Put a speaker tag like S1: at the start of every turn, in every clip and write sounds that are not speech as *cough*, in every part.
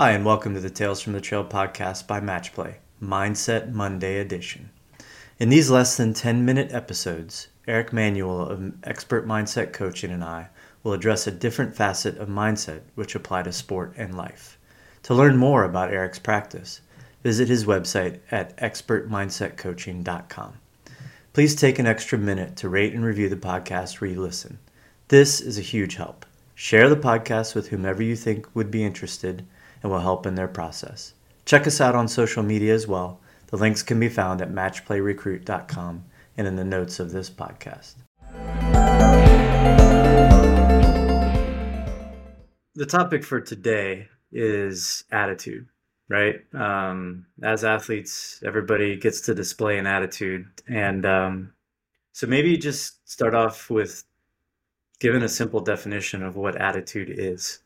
S1: Hi, and welcome to the Tales from the Trail podcast by Matchplay, Mindset Monday edition. In these less than 10 minute episodes, Eric Manuel of Expert Mindset Coaching and I will address a different facet of mindset which apply to sport and life. To learn more about Eric's practice, visit his website at expertmindsetcoaching.com. Please take an extra minute to rate and review the podcast where you listen. This is a huge help. Share the podcast with whomever you think would be interested and will help in their process. Check us out on social media as well. The links can be found at matchplayrecruit.com and in the notes of this podcast. The topic for today is attitude, right? Um, as athletes, everybody gets to display an attitude. And um, so maybe just start off with giving a simple definition of what attitude is.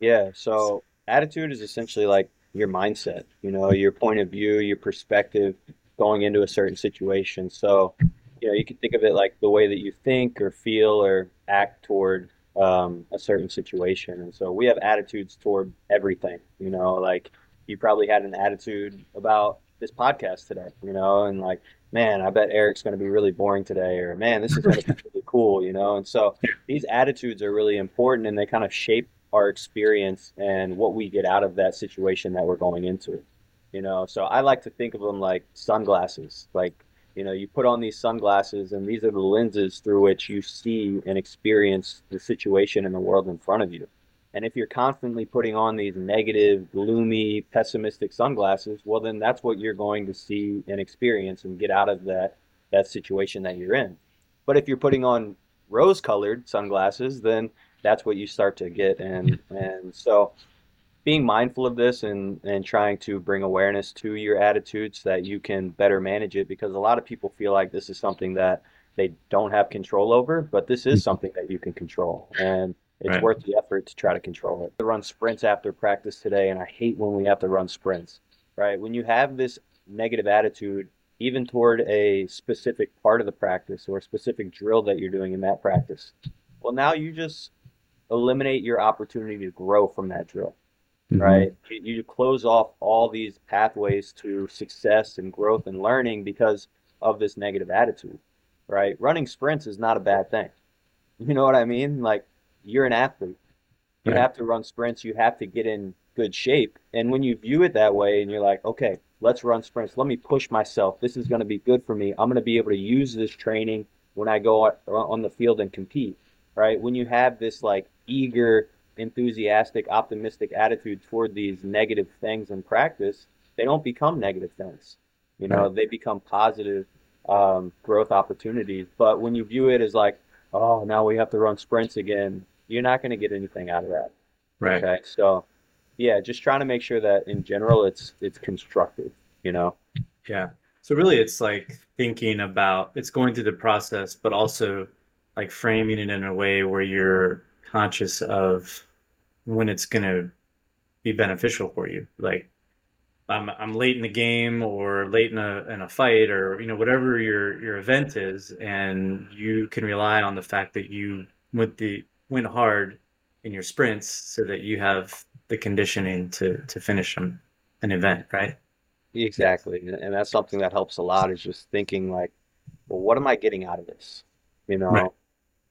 S2: Yeah, so attitude is essentially like your mindset, you know, your point of view, your perspective going into a certain situation. So, you know, you can think of it like the way that you think or feel or act toward um, a certain situation. And so we have attitudes toward everything, you know, like you probably had an attitude about this podcast today, you know, and like, man, I bet Eric's going to be really boring today, or man, this is going to be *laughs* really cool, you know. And so these attitudes are really important and they kind of shape our experience and what we get out of that situation that we're going into. You know, so I like to think of them like sunglasses. Like, you know, you put on these sunglasses and these are the lenses through which you see and experience the situation in the world in front of you. And if you're constantly putting on these negative, gloomy, pessimistic sunglasses, well then that's what you're going to see and experience and get out of that that situation that you're in. But if you're putting on rose-colored sunglasses, then that's what you start to get and and so being mindful of this and and trying to bring awareness to your attitudes so that you can better manage it because a lot of people feel like this is something that they don't have control over but this is something that you can control and it's right. worth the effort to try to control it. I run sprints after practice today and I hate when we have to run sprints. Right? When you have this negative attitude even toward a specific part of the practice or a specific drill that you're doing in that practice. Well, now you just eliminate your opportunity to grow from that drill, mm-hmm. right? You, close off all these pathways to success and growth and learning because of this negative attitude, right? Running sprints is not a bad thing. *laughs* You know what I mean? Like you're an athlete. You right. have to run sprints. You have to get in good shape. And when you view it that way and you're like, okay, let's run sprints. Let me push myself. This is going to be good for me. I'm going to be able to use this training when I go on the field and compete, right? When you have this like eager, enthusiastic, optimistic attitude toward these negative things in practice, they don't become negative things. You know, right. they become positive um, growth opportunities. But when you view it as like, oh, now we have to run sprints again, you're not going to get anything out of that.
S1: Right. Okay.
S2: So, yeah, just trying to make sure that in general it's it's constructive. You know.
S1: Yeah. So really, it's like thinking about it's going through the process, but also like framing it in a way where you're conscious of when it's going to be beneficial for you. Like I'm I'm late in the game or late in a in a fight or you know whatever your your event is, and you can rely on the fact that you went the went hard in your sprints so that you have the conditioning to to finish an, an event, right?
S2: Exactly, and that's something that helps a lot. Is just thinking like, well, what am I getting out of this? You know, right.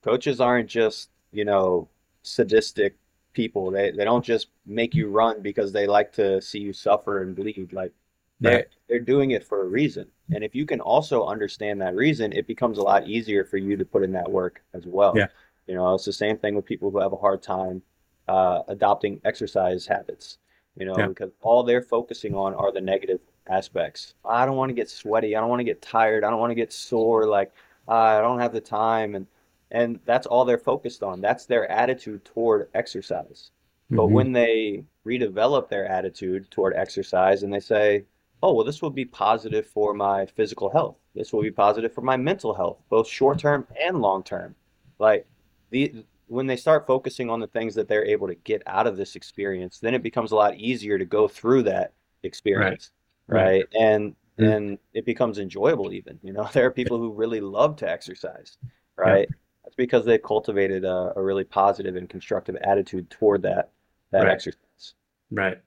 S2: Coaches aren't just you know, sadistic people. They they don't just make you run because they like to see you suffer and bleed. Like they're right. they're doing it for a reason. And if you can also understand that reason, it becomes a lot easier for you to put in that work as well.
S1: Yeah.
S2: You know, it's the same thing with people who have a hard time uh, adopting exercise habits. You know, yeah. because all they're focusing on are the negative aspects. I don't want to get sweaty. I don't want to get tired. I don't want to get sore. Like uh, I don't have the time. And and that's all they're focused on. That's their attitude toward exercise. Mm-hmm. But when they redevelop their attitude toward exercise and they say, oh, well, this will be positive for my physical health. This will be positive for my mental health, both short term and long term. Like the when they start focusing on the things that they're able to get out of this experience, then it becomes a lot easier to go through that experience. Right. right? right. And mm-hmm. and it becomes enjoyable even. You know, *laughs* there are people who really love to exercise, right? Yeah that's because they cultivated a, a, really positive and constructive attitude toward that that right. exercise.
S1: Right.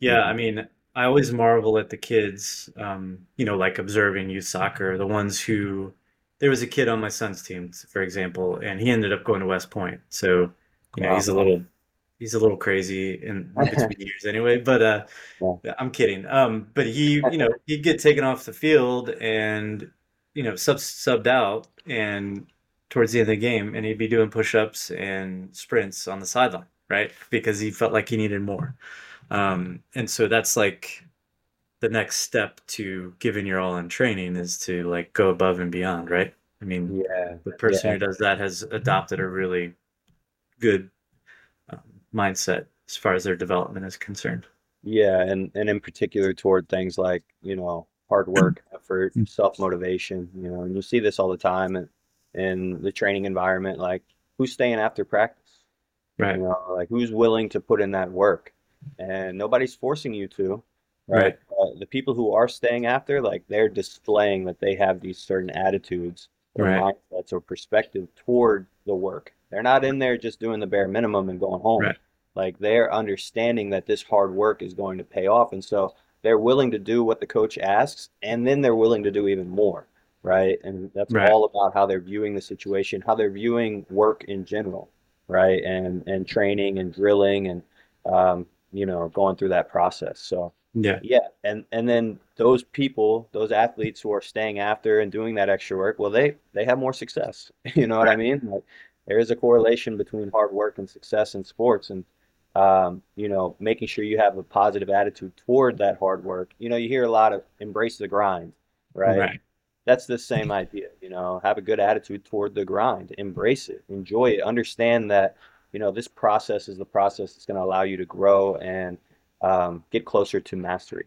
S1: Yeah, I mean, I always marvel at the kids, um, you know, like observing youth soccer, the ones who there was a kid on my son's team, for example, and he ended up going to West Point. So, you know, he's a little he's a little crazy in, in *laughs* between years anyway, but uh
S2: Yeah.
S1: I'm kidding. Um, but he, you know, *laughs* he'd get taken off the field and, you know, sub subbed out and towards the end of the game and he'd be doing push-ups and sprints on the sideline, right? Because he felt like he needed more. Um, and so that's like the next step to giving your all in training is to like go above and beyond, right? I mean,
S2: Yeah,
S1: the person
S2: yeah,
S1: who does that has adopted a really good um, mindset as far as their development is concerned.
S2: yeah, and and in particular toward things like, you know, hard work, *clears throat* effort, self-motivation, you know, and you see this all the time in, in the training environment, like who's staying after practice?
S1: right?
S2: You know, like who's willing to put in that work? And nobody's forcing you to, right?
S1: right,
S2: Uh, the people who are staying after, like they're displaying that they have these certain attitudes or
S1: right,
S2: mindsets or perspective toward the work. They're not in there just doing the bare minimum and going home.
S1: right,
S2: Like they're understanding that this hard work is going to pay off. And so they're willing to do what the coach asks, and then they're willing to do even more, right? And that's
S1: right,
S2: all about how they're viewing the situation, how they're viewing work in general, right? And and training and drilling and um, you know, going through that process. So
S1: yeah,
S2: yeah, and and then those people, those athletes who are staying after and doing that extra work, well, they they have more success. *laughs* You know what I mean? Like there is a correlation between hard work and success in sports, and um, you know, making sure you have a positive attitude toward that hard work. You know, you hear a lot of embrace the grind, right?
S1: right.
S2: That's the same idea, you know, have a good attitude toward the grind, embrace it, enjoy it, understand that, you know, this process is the process that's going to allow you to grow and um, get closer to mastery.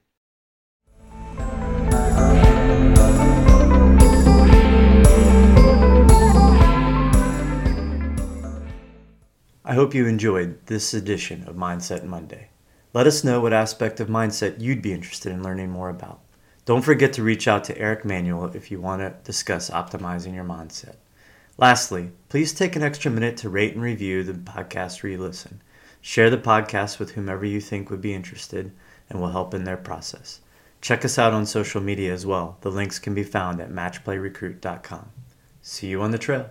S1: I hope you enjoyed this edition of Mindset Monday. Let us know what aspect of mindset you'd be interested in learning more about. Don't forget to reach out to Eric Manuel if you want to discuss optimizing your mindset. Lastly, please take an extra minute to rate and review the podcast where you listen. Share the podcast with whomever you think would be interested and will help in their process. Check us out on social media as well. The links can be found at matchplayrecruit.com. See you on the trail.